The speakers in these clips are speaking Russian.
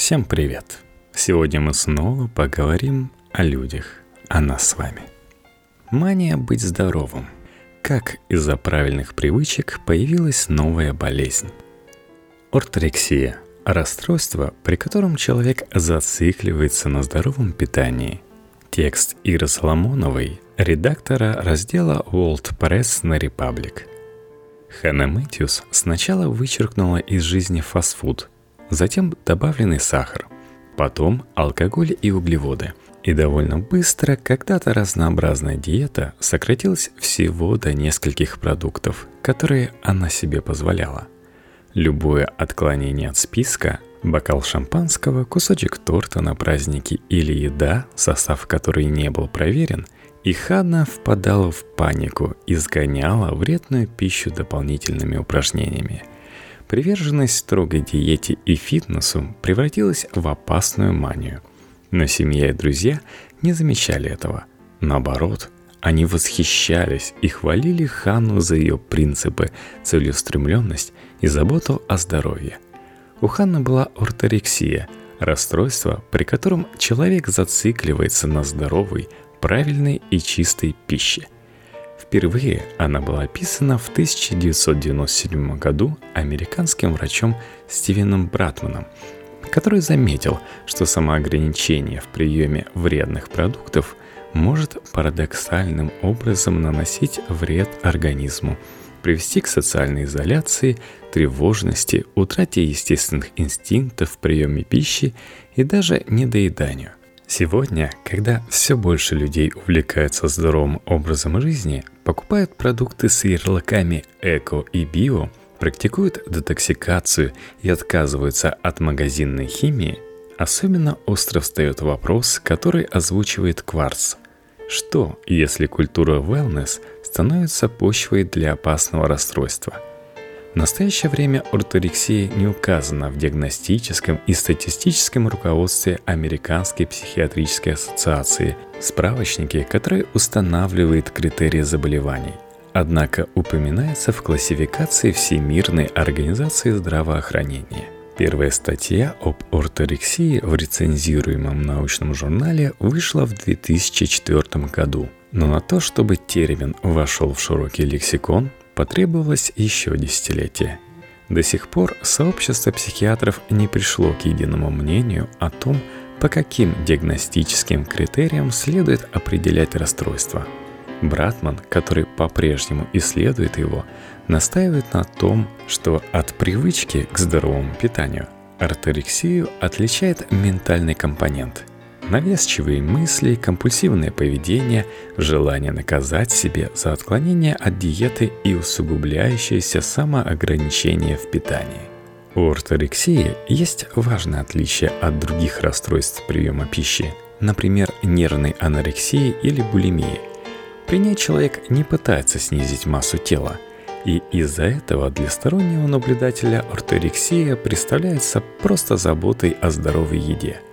Всем привет! Сегодня мы снова поговорим о людях, о нас с вами. Мания быть здоровым. Как из-за правильных привычек появилась новая болезнь? Орторексия – расстройство, при котором человек зацикливается на здоровом питании. Текст Иры Соломоновой, редактора раздела World Press на Republic. Ханна Мэтьюс сначала вычеркнула из жизни фастфуд – затем добавленный сахар, потом алкоголь и углеводы. И довольно быстро когда-то разнообразная диета сократилась всего до нескольких продуктов, которые она себе позволяла. Любое отклонение от списка Бокал шампанского, кусочек торта на празднике или еда, состав которой не был проверен, и Ханна впадала в панику и сгоняла вредную пищу дополнительными упражнениями – Приверженность строгой диете и фитнесу превратилась в опасную манию. Но семья и друзья не замечали этого. Наоборот, они восхищались и хвалили Ханну за ее принципы, целеустремленность и заботу о здоровье. У Ханны была орторексия – расстройство, при котором человек зацикливается на здоровой, правильной и чистой пище – Впервые она была описана в 1997 году американским врачом Стивеном Братманом, который заметил, что самоограничение в приеме вредных продуктов может парадоксальным образом наносить вред организму, привести к социальной изоляции, тревожности, утрате естественных инстинктов в приеме пищи и даже недоеданию. Сегодня, когда все больше людей увлекаются здоровым образом жизни, покупают продукты с ярлыками «эко» и «био», практикуют детоксикацию и отказываются от магазинной химии, особенно остро встает вопрос, который озвучивает Кварц. Что, если культура wellness становится почвой для опасного расстройства – в настоящее время орторексия не указана в диагностическом и статистическом руководстве Американской психиатрической ассоциации, справочнике, который устанавливает критерии заболеваний. Однако упоминается в классификации Всемирной организации здравоохранения. Первая статья об орторексии в рецензируемом научном журнале вышла в 2004 году. Но на то, чтобы термин вошел в широкий лексикон, потребовалось еще десятилетие. До сих пор сообщество психиатров не пришло к единому мнению о том, по каким диагностическим критериям следует определять расстройство. Братман, который по-прежнему исследует его, настаивает на том, что от привычки к здоровому питанию орторексию отличает ментальный компонент – навязчивые мысли, компульсивное поведение, желание наказать себе за отклонение от диеты и усугубляющееся самоограничение в питании. У орторексии есть важное отличие от других расстройств приема пищи, например, нервной анорексии или булимии. При ней человек не пытается снизить массу тела, и из-за этого для стороннего наблюдателя орторексия представляется просто заботой о здоровой еде –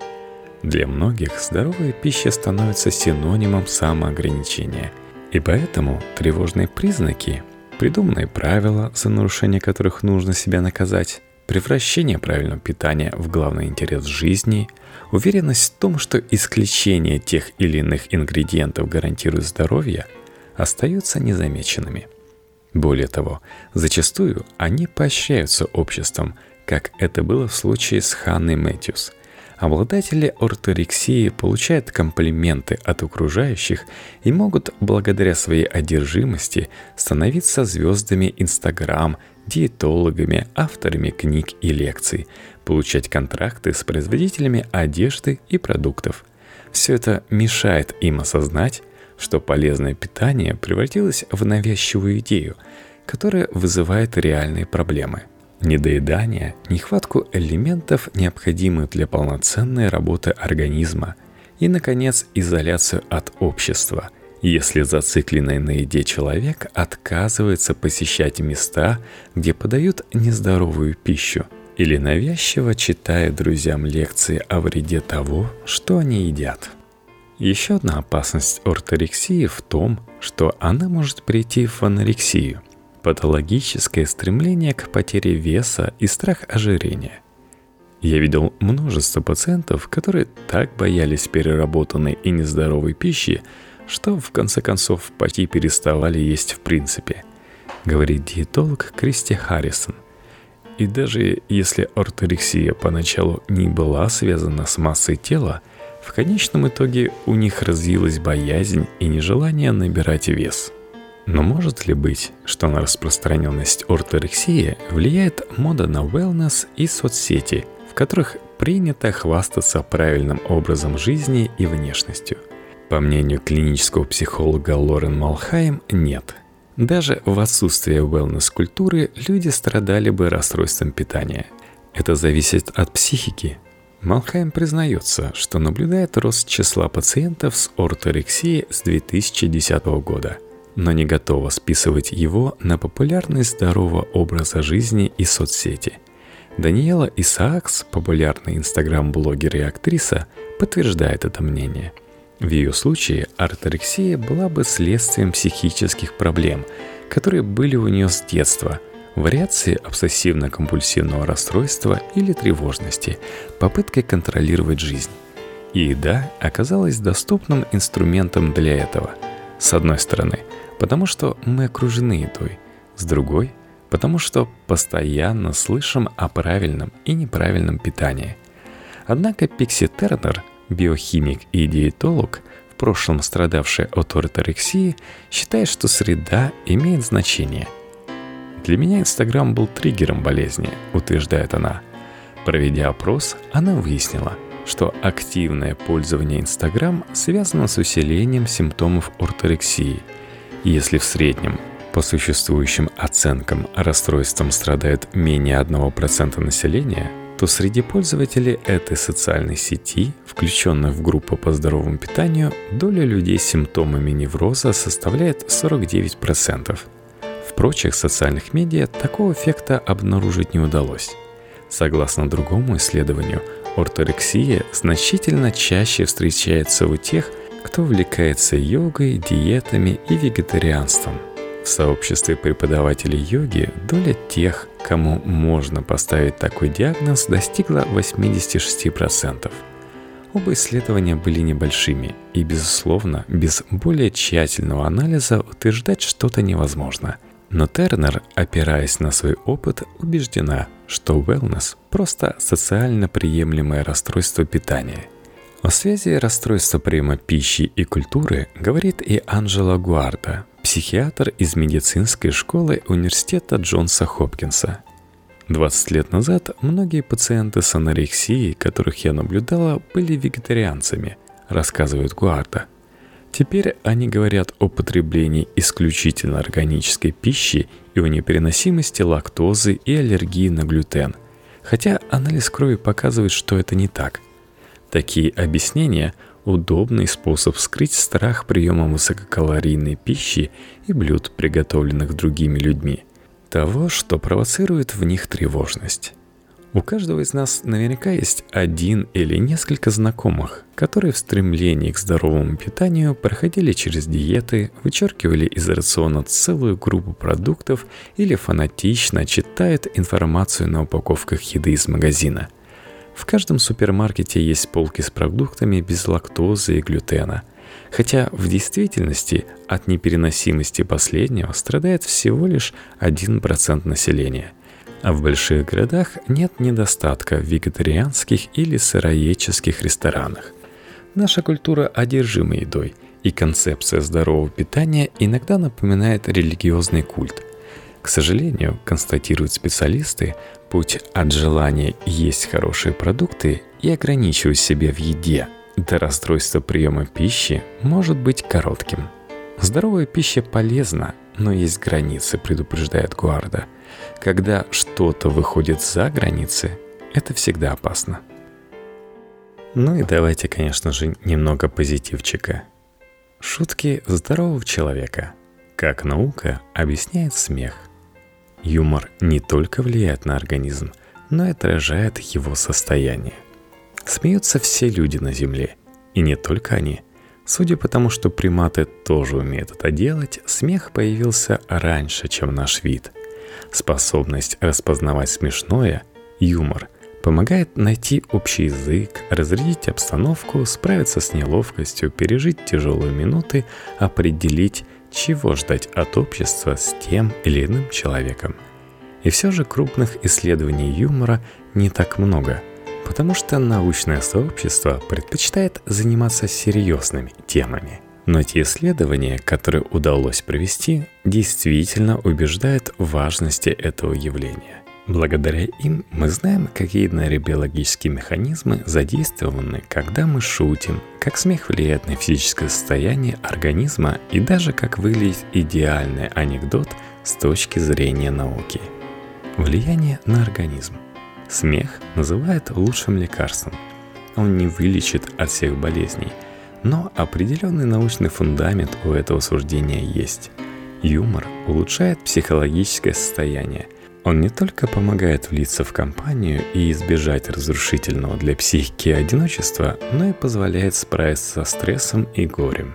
для многих здоровая пища становится синонимом самоограничения. И поэтому тревожные признаки, придуманные правила, за нарушение которых нужно себя наказать, превращение правильного питания в главный интерес жизни, уверенность в том, что исключение тех или иных ингредиентов гарантирует здоровье, остаются незамеченными. Более того, зачастую они поощряются обществом, как это было в случае с Ханной Мэтьюс – Обладатели орторексии получают комплименты от окружающих и могут благодаря своей одержимости становиться звездами Инстаграм, диетологами, авторами книг и лекций, получать контракты с производителями одежды и продуктов. Все это мешает им осознать, что полезное питание превратилось в навязчивую идею, которая вызывает реальные проблемы – недоедание, нехватку элементов, необходимых для полноценной работы организма, и, наконец, изоляцию от общества, если зацикленный на еде человек отказывается посещать места, где подают нездоровую пищу, или навязчиво читает друзьям лекции о вреде того, что они едят. Еще одна опасность орторексии в том, что она может прийти в анорексию – патологическое стремление к потере веса и страх ожирения. Я видел множество пациентов, которые так боялись переработанной и нездоровой пищи, что в конце концов почти переставали есть в принципе, говорит диетолог Кристи Харрисон. И даже если орторексия поначалу не была связана с массой тела, в конечном итоге у них развилась боязнь и нежелание набирать вес. Но может ли быть, что на распространенность орторексии влияет мода на wellness и соцсети, в которых принято хвастаться правильным образом жизни и внешностью – по мнению клинического психолога Лорен Малхайм, нет. Даже в отсутствие wellness-культуры люди страдали бы расстройством питания. Это зависит от психики. Малхайм признается, что наблюдает рост числа пациентов с орторексией с 2010 года, но не готова списывать его на популярность здорового образа жизни и соцсети. Даниэла Исаакс, популярный инстаграм-блогер и актриса, подтверждает это мнение – в ее случае орторексия была бы следствием психических проблем, которые были у нее с детства, вариации обсессивно-компульсивного расстройства или тревожности, попыткой контролировать жизнь. И еда оказалась доступным инструментом для этого. С одной стороны, потому что мы окружены едой, с другой, потому что постоянно слышим о правильном и неправильном питании. Однако Пикси Тернер – биохимик и диетолог, в прошлом страдавший от орторексии, считает, что среда имеет значение. Для меня Инстаграм был триггером болезни, утверждает она. Проведя опрос, она выяснила, что активное пользование Инстаграм связано с усилением симптомов орторексии. Если в среднем по существующим оценкам расстройством страдает менее 1% населения – то среди пользователей этой социальной сети, включенных в группу по здоровому питанию, доля людей с симптомами невроза составляет 49%. В прочих социальных медиа такого эффекта обнаружить не удалось. Согласно другому исследованию, орторексия значительно чаще встречается у тех, кто увлекается йогой, диетами и вегетарианством – в сообществе преподавателей йоги доля тех, кому можно поставить такой диагноз, достигла 86%. Оба исследования были небольшими, и, безусловно, без более тщательного анализа утверждать что-то невозможно. Но Тернер, опираясь на свой опыт, убеждена, что wellness – просто социально приемлемое расстройство питания. О связи расстройства приема пищи и культуры говорит и Анжела Гуарда, психиатр из медицинской школы университета Джонса Хопкинса. 20 лет назад многие пациенты с анорексией, которых я наблюдала, были вегетарианцами, рассказывает Гуарда. Теперь они говорят о потреблении исключительно органической пищи и о непереносимости лактозы и аллергии на глютен, хотя анализ крови показывает, что это не так. Такие объяснения – удобный способ скрыть страх приемом высококалорийной пищи и блюд, приготовленных другими людьми, того, что провоцирует в них тревожность. У каждого из нас наверняка есть один или несколько знакомых, которые в стремлении к здоровому питанию проходили через диеты, вычеркивали из рациона целую группу продуктов или фанатично читают информацию на упаковках еды из магазина – в каждом супермаркете есть полки с продуктами без лактозы и глютена. Хотя в действительности от непереносимости последнего страдает всего лишь 1% населения. А в больших городах нет недостатка в вегетарианских или сыроедческих ресторанах. Наша культура одержима едой, и концепция здорового питания иногда напоминает религиозный культ. К сожалению, констатируют специалисты, путь от желания есть хорошие продукты и ограничивать себя в еде до расстройства приема пищи может быть коротким. Здоровая пища полезна, но есть границы, предупреждает Гуарда. Когда что-то выходит за границы, это всегда опасно. Ну и давайте, конечно же, немного позитивчика. Шутки здорового человека. Как наука объясняет смех. Юмор не только влияет на организм, но и отражает его состояние. Смеются все люди на Земле, и не только они. Судя по тому, что приматы тоже умеют это делать, смех появился раньше, чем наш вид. Способность распознавать смешное, юмор, помогает найти общий язык, разрядить обстановку, справиться с неловкостью, пережить тяжелые минуты, определить, чего ждать от общества с тем или иным человеком. И все же крупных исследований юмора не так много, потому что научное сообщество предпочитает заниматься серьезными темами. Но те исследования, которые удалось провести, действительно убеждают в важности этого явления – Благодаря им мы знаем, какие нейробиологические механизмы задействованы, когда мы шутим, как смех влияет на физическое состояние организма и даже как выглядит идеальный анекдот с точки зрения науки. Влияние на организм. Смех называют лучшим лекарством. Он не вылечит от всех болезней, но определенный научный фундамент у этого суждения есть. Юмор улучшает психологическое состояние – он не только помогает влиться в компанию и избежать разрушительного для психики одиночества, но и позволяет справиться со стрессом и горем.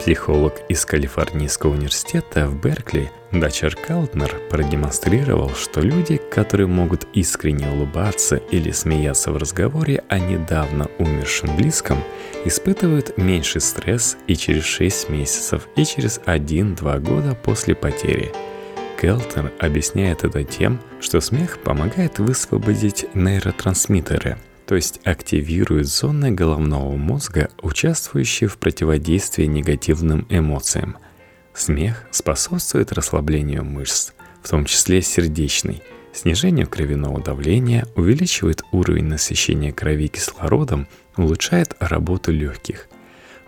Психолог из Калифорнийского университета в Беркли Дачер Калтнер продемонстрировал, что люди, которые могут искренне улыбаться или смеяться в разговоре о недавно умершем близком, испытывают меньший стресс и через 6 месяцев, и через 1-2 года после потери – Келтер объясняет это тем, что смех помогает высвободить нейротрансмиттеры, то есть активирует зоны головного мозга, участвующие в противодействии негативным эмоциям. Смех способствует расслаблению мышц, в том числе сердечной, снижению кровяного давления, увеличивает уровень насыщения крови кислородом, улучшает работу легких.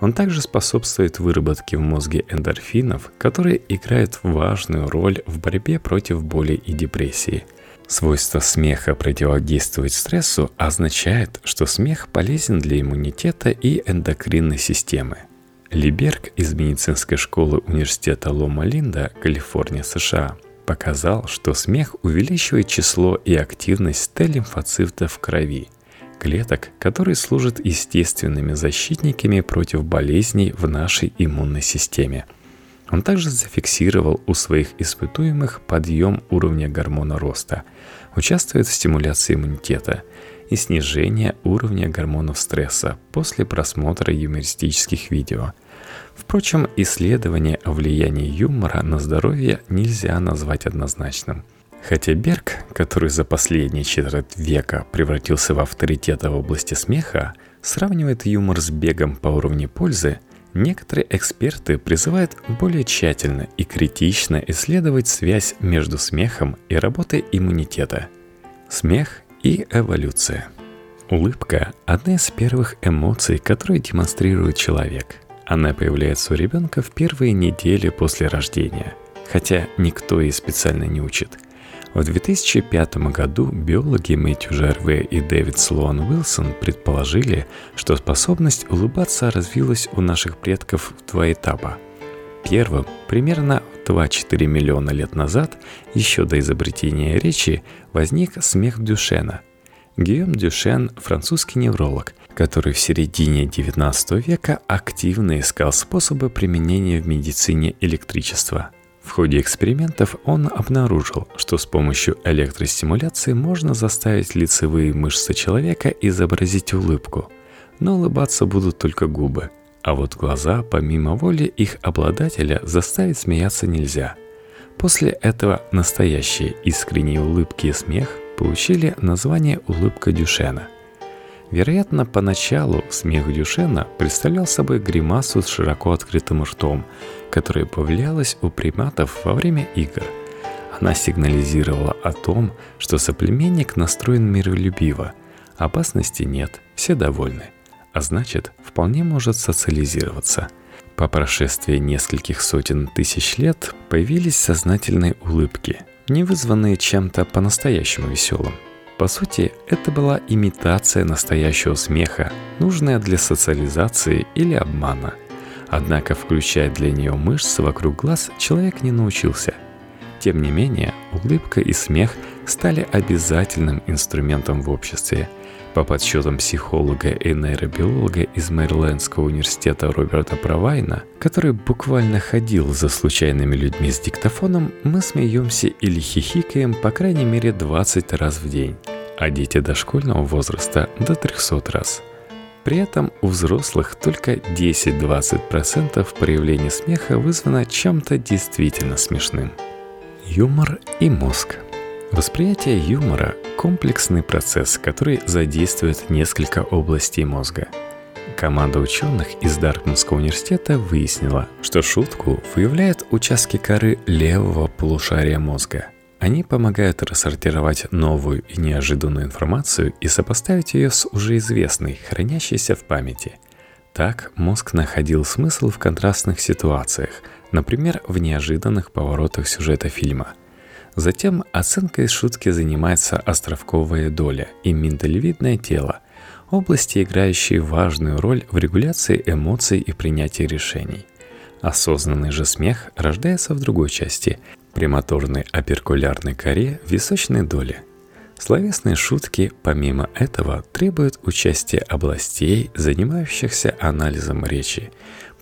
Он также способствует выработке в мозге эндорфинов, которые играют важную роль в борьбе против боли и депрессии. Свойство смеха противодействовать стрессу означает, что смех полезен для иммунитета и эндокринной системы. Либерг из медицинской школы университета Лома-Линда, Калифорния, США, показал, что смех увеличивает число и активность Т-лимфоцитов в крови – клеток, которые служат естественными защитниками против болезней в нашей иммунной системе. Он также зафиксировал у своих испытуемых подъем уровня гормона роста, участвует в стимуляции иммунитета и снижении уровня гормонов стресса после просмотра юмористических видео. Впрочем, исследование о влиянии юмора на здоровье нельзя назвать однозначным – Хотя Берг, который за последние четверть века превратился в авторитета в области смеха, сравнивает юмор с бегом по уровню пользы, некоторые эксперты призывают более тщательно и критично исследовать связь между смехом и работой иммунитета. Смех и эволюция. Улыбка – одна из первых эмоций, которые демонстрирует человек. Она появляется у ребенка в первые недели после рождения, хотя никто ей специально не учит – в 2005 году биологи Мэтью Жарве и Дэвид Слоан Уилсон предположили, что способность улыбаться развилась у наших предков в два этапа. Первым, примерно 2-4 миллиона лет назад, еще до изобретения речи, возник смех Дюшена. Гийом Дюшен – французский невролог, который в середине XIX века активно искал способы применения в медицине электричества – в ходе экспериментов он обнаружил, что с помощью электростимуляции можно заставить лицевые мышцы человека изобразить улыбку, но улыбаться будут только губы, а вот глаза, помимо воли их обладателя, заставить смеяться нельзя. После этого настоящие искренние улыбки и смех получили название улыбка Дюшена – Вероятно, поначалу смех Дюшена представлял собой гримасу с широко открытым ртом, которая появлялась у приматов во время игр. Она сигнализировала о том, что соплеменник настроен миролюбиво, опасности нет, все довольны, а значит, вполне может социализироваться. По прошествии нескольких сотен тысяч лет появились сознательные улыбки, не вызванные чем-то по-настоящему веселым. По сути, это была имитация настоящего смеха, нужная для социализации или обмана. Однако включать для нее мышцы вокруг глаз человек не научился. Тем не менее, улыбка и смех стали обязательным инструментом в обществе – по подсчетам психолога и нейробиолога из Мэрилендского университета Роберта Провайна, который буквально ходил за случайными людьми с диктофоном, мы смеемся или хихикаем по крайней мере 20 раз в день. а дети дошкольного возраста до 300 раз. При этом у взрослых только 10-20% проявления смеха вызвано чем-то действительно смешным. Юмор и мозг. Восприятие юмора – комплексный процесс, который задействует несколько областей мозга – Команда ученых из Дартмутского университета выяснила, что шутку выявляют участки коры левого полушария мозга. Они помогают рассортировать новую и неожиданную информацию и сопоставить ее с уже известной, хранящейся в памяти. Так мозг находил смысл в контрастных ситуациях, например, в неожиданных поворотах сюжета фильма. Затем оценкой шутки занимается островковая доля и миндалевидное тело – области, играющие важную роль в регуляции эмоций и принятии решений. Осознанный же смех рождается в другой части – премоторной оперкулярной коре височной доли. Словесные шутки, помимо этого, требуют участия областей, занимающихся анализом речи.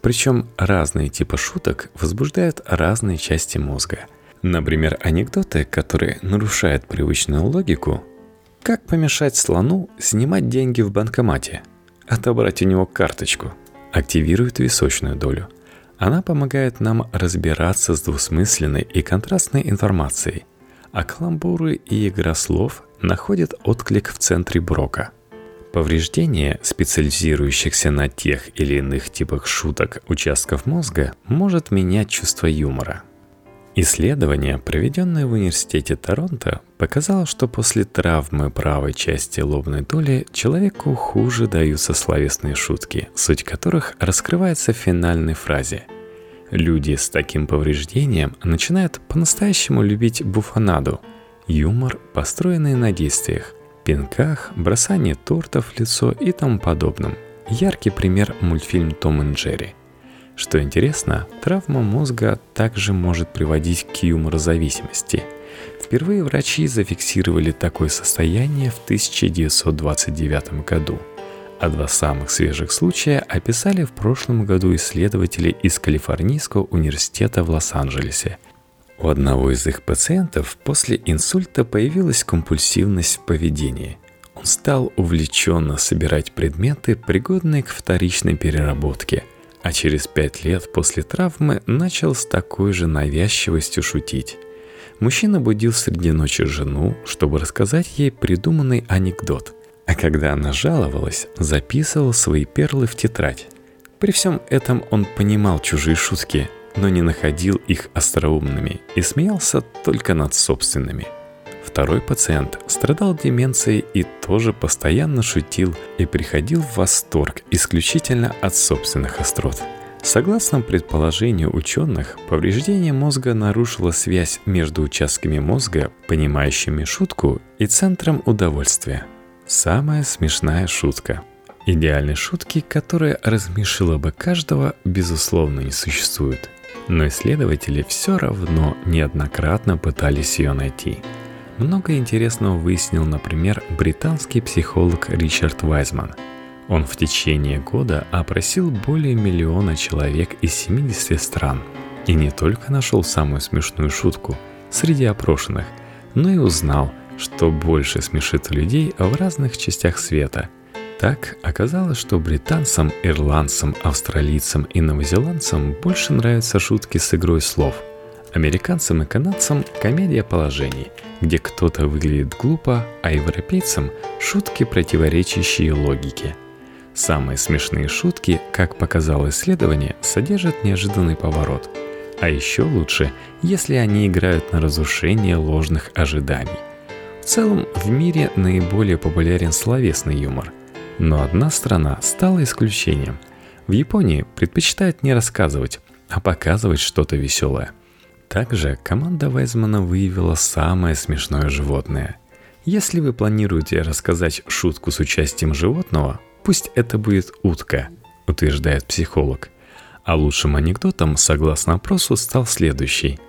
Причем разные типы шуток возбуждают разные части мозга. Например, анекдоты, которые нарушают привычную логику, как помешать слону снимать деньги в банкомате? Отобрать у него карточку. Активирует височную долю. Она помогает нам разбираться с двусмысленной и контрастной информацией, а каламбуры и игра слов находят отклик в центре Брока. Повреждение специализирующихся на тех или иных типах шуток участков мозга может менять чувство юмора – Исследование, проведенное в Университете Торонто, показало, что после травмы правой части лобной доли человеку хуже даются словесные шутки, суть которых раскрывается в финальной фразе. Люди с таким повреждением начинают по-настоящему любить буфанаду – юмор, построенный на действиях, пинках, бросании тортов в лицо и тому подобном. Яркий пример – мультфильм «Том и Джерри – что интересно, травма мозга также может приводить к юморозависимости. Впервые врачи зафиксировали такое состояние в 1929 году, а два самых свежих случая описали в прошлом году исследователи из Калифорнийского университета в Лос-Анджелесе. У одного из их пациентов после инсульта появилась компульсивность в поведении. Он стал увлеченно собирать предметы, пригодные к вторичной переработке – а через пять лет после травмы начал с такой же навязчивостью шутить. Мужчина будил среди ночи жену, чтобы рассказать ей придуманный анекдот, а когда она жаловалась, записывал свои перлы в тетрадь. При всем этом он понимал чужие шутки, но не находил их остроумными и смеялся только над собственными – Второй пациент страдал деменцией и тоже постоянно шутил и приходил в восторг исключительно от собственных острот. Согласно предположению ученых, повреждение мозга нарушило связь между участками мозга, понимающими шутку, и центром удовольствия. Самая смешная шутка. Идеальной шутки, которая размешила бы каждого, безусловно, не существует. Но исследователи все равно неоднократно пытались ее найти – много интересного выяснил, например, британский психолог Ричард Вайзман. Он в течение года опросил более миллиона человек из 70 стран и не только нашел самую смешную шутку среди опрошенных, но и узнал, что больше смешит людей в разных частях света. Так оказалось, что британцам, ирландцам, австралийцам и новозеландцам больше нравятся шутки с игрой слов – Американцам и канадцам комедия положений, где кто-то выглядит глупо, а европейцам шутки, противоречащие логике. Самые смешные шутки, как показало исследование, содержат неожиданный поворот. А еще лучше, если они играют на разрушение ложных ожиданий. В целом, в мире наиболее популярен словесный юмор. Но одна страна стала исключением. В Японии предпочитают не рассказывать, а показывать что-то веселое – также команда Вайзмана выявила самое смешное животное. Если вы планируете рассказать шутку с участием животного, пусть это будет утка, утверждает психолог. А лучшим анекдотом, согласно опросу, стал следующий.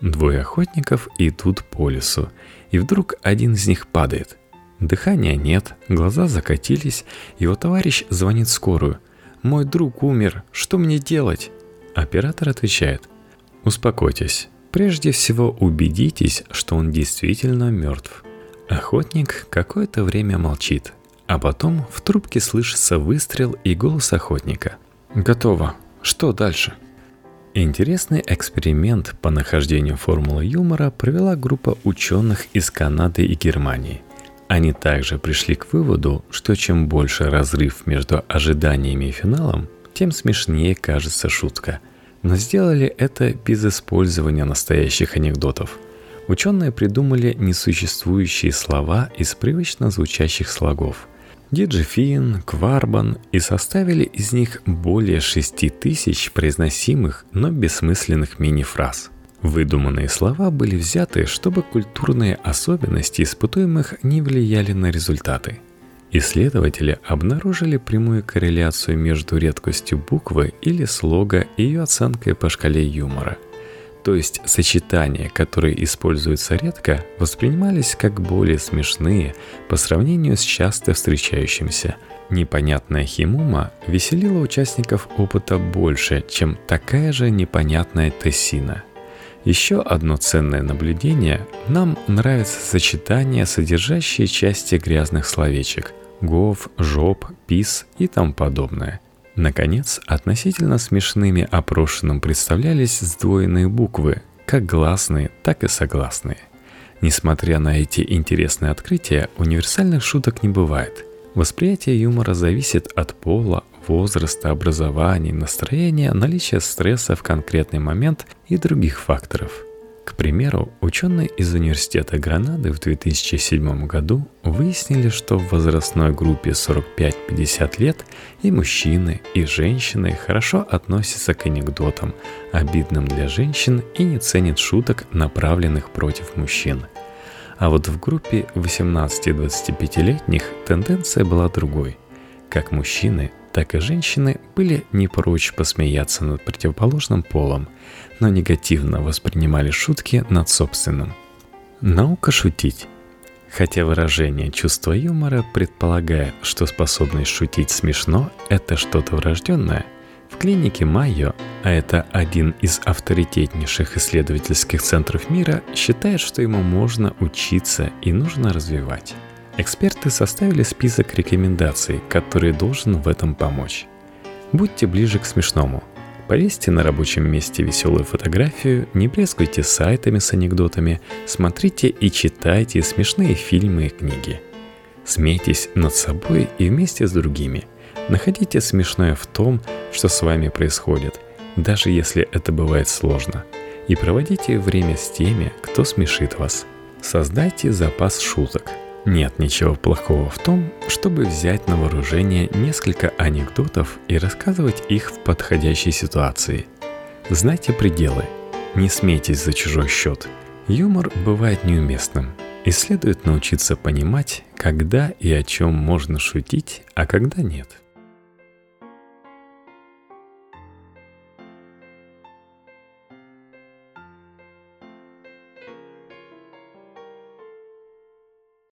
Двое охотников идут по лесу, и вдруг один из них падает. Дыхания нет, глаза закатились, его товарищ звонит скорую. «Мой друг умер, что мне делать?» Оператор отвечает – Успокойтесь. Прежде всего убедитесь, что он действительно мертв. Охотник какое-то время молчит, а потом в трубке слышится выстрел и голос охотника. «Готово. Что дальше?» Интересный эксперимент по нахождению формулы юмора провела группа ученых из Канады и Германии. Они также пришли к выводу, что чем больше разрыв между ожиданиями и финалом, тем смешнее кажется шутка. Но сделали это без использования настоящих анекдотов. Ученые придумали несуществующие слова из привычно звучащих слогов – Диджифин, Кварбан и составили из них более 6 тысяч произносимых, но бессмысленных мини-фраз. Выдуманные слова были взяты, чтобы культурные особенности испытуемых не влияли на результаты. Исследователи обнаружили прямую корреляцию между редкостью буквы или слога и ее оценкой по шкале юмора – то есть сочетания, которые используются редко, воспринимались как более смешные по сравнению с часто встречающимся. Непонятная химума веселила участников опыта больше, чем такая же непонятная тессина. Еще одно ценное наблюдение – нам нравится сочетание, содержащие части грязных словечек – гов, жоп, пис и тому подобное. Наконец, относительно смешными опрошенным представлялись сдвоенные буквы, как гласные, так и согласные. Несмотря на эти интересные открытия, универсальных шуток не бывает. Восприятие юмора зависит от пола, возраста, образования, настроения, наличия стресса в конкретный момент и других факторов – к примеру, ученые из Университета Гранады в 2007 году выяснили, что в возрастной группе 45-50 лет и мужчины, и женщины хорошо относятся к анекдотам, обидным для женщин и не ценят шуток, направленных против мужчин. А вот в группе 18-25-летних тенденция была другой. Как мужчины, так и женщины были не прочь посмеяться над противоположным полом, но негативно воспринимали шутки над собственным. Наука шутить. Хотя выражение чувства юмора предполагает, что способность шутить смешно – это что-то врожденное, в клинике Майо, а это один из авторитетнейших исследовательских центров мира, считает, что ему можно учиться и нужно развивать. Эксперты составили список рекомендаций, которые должен в этом помочь. Будьте ближе к смешному. Повесьте на рабочем месте веселую фотографию, не брезгуйте сайтами с анекдотами, смотрите и читайте смешные фильмы и книги. Смейтесь над собой и вместе с другими. Находите смешное в том, что с вами происходит, даже если это бывает сложно. И проводите время с теми, кто смешит вас. Создайте запас шуток – нет ничего плохого в том, чтобы взять на вооружение несколько анекдотов и рассказывать их в подходящей ситуации. Знайте пределы. Не смейтесь за чужой счет. Юмор бывает неуместным. И следует научиться понимать, когда и о чем можно шутить, а когда нет.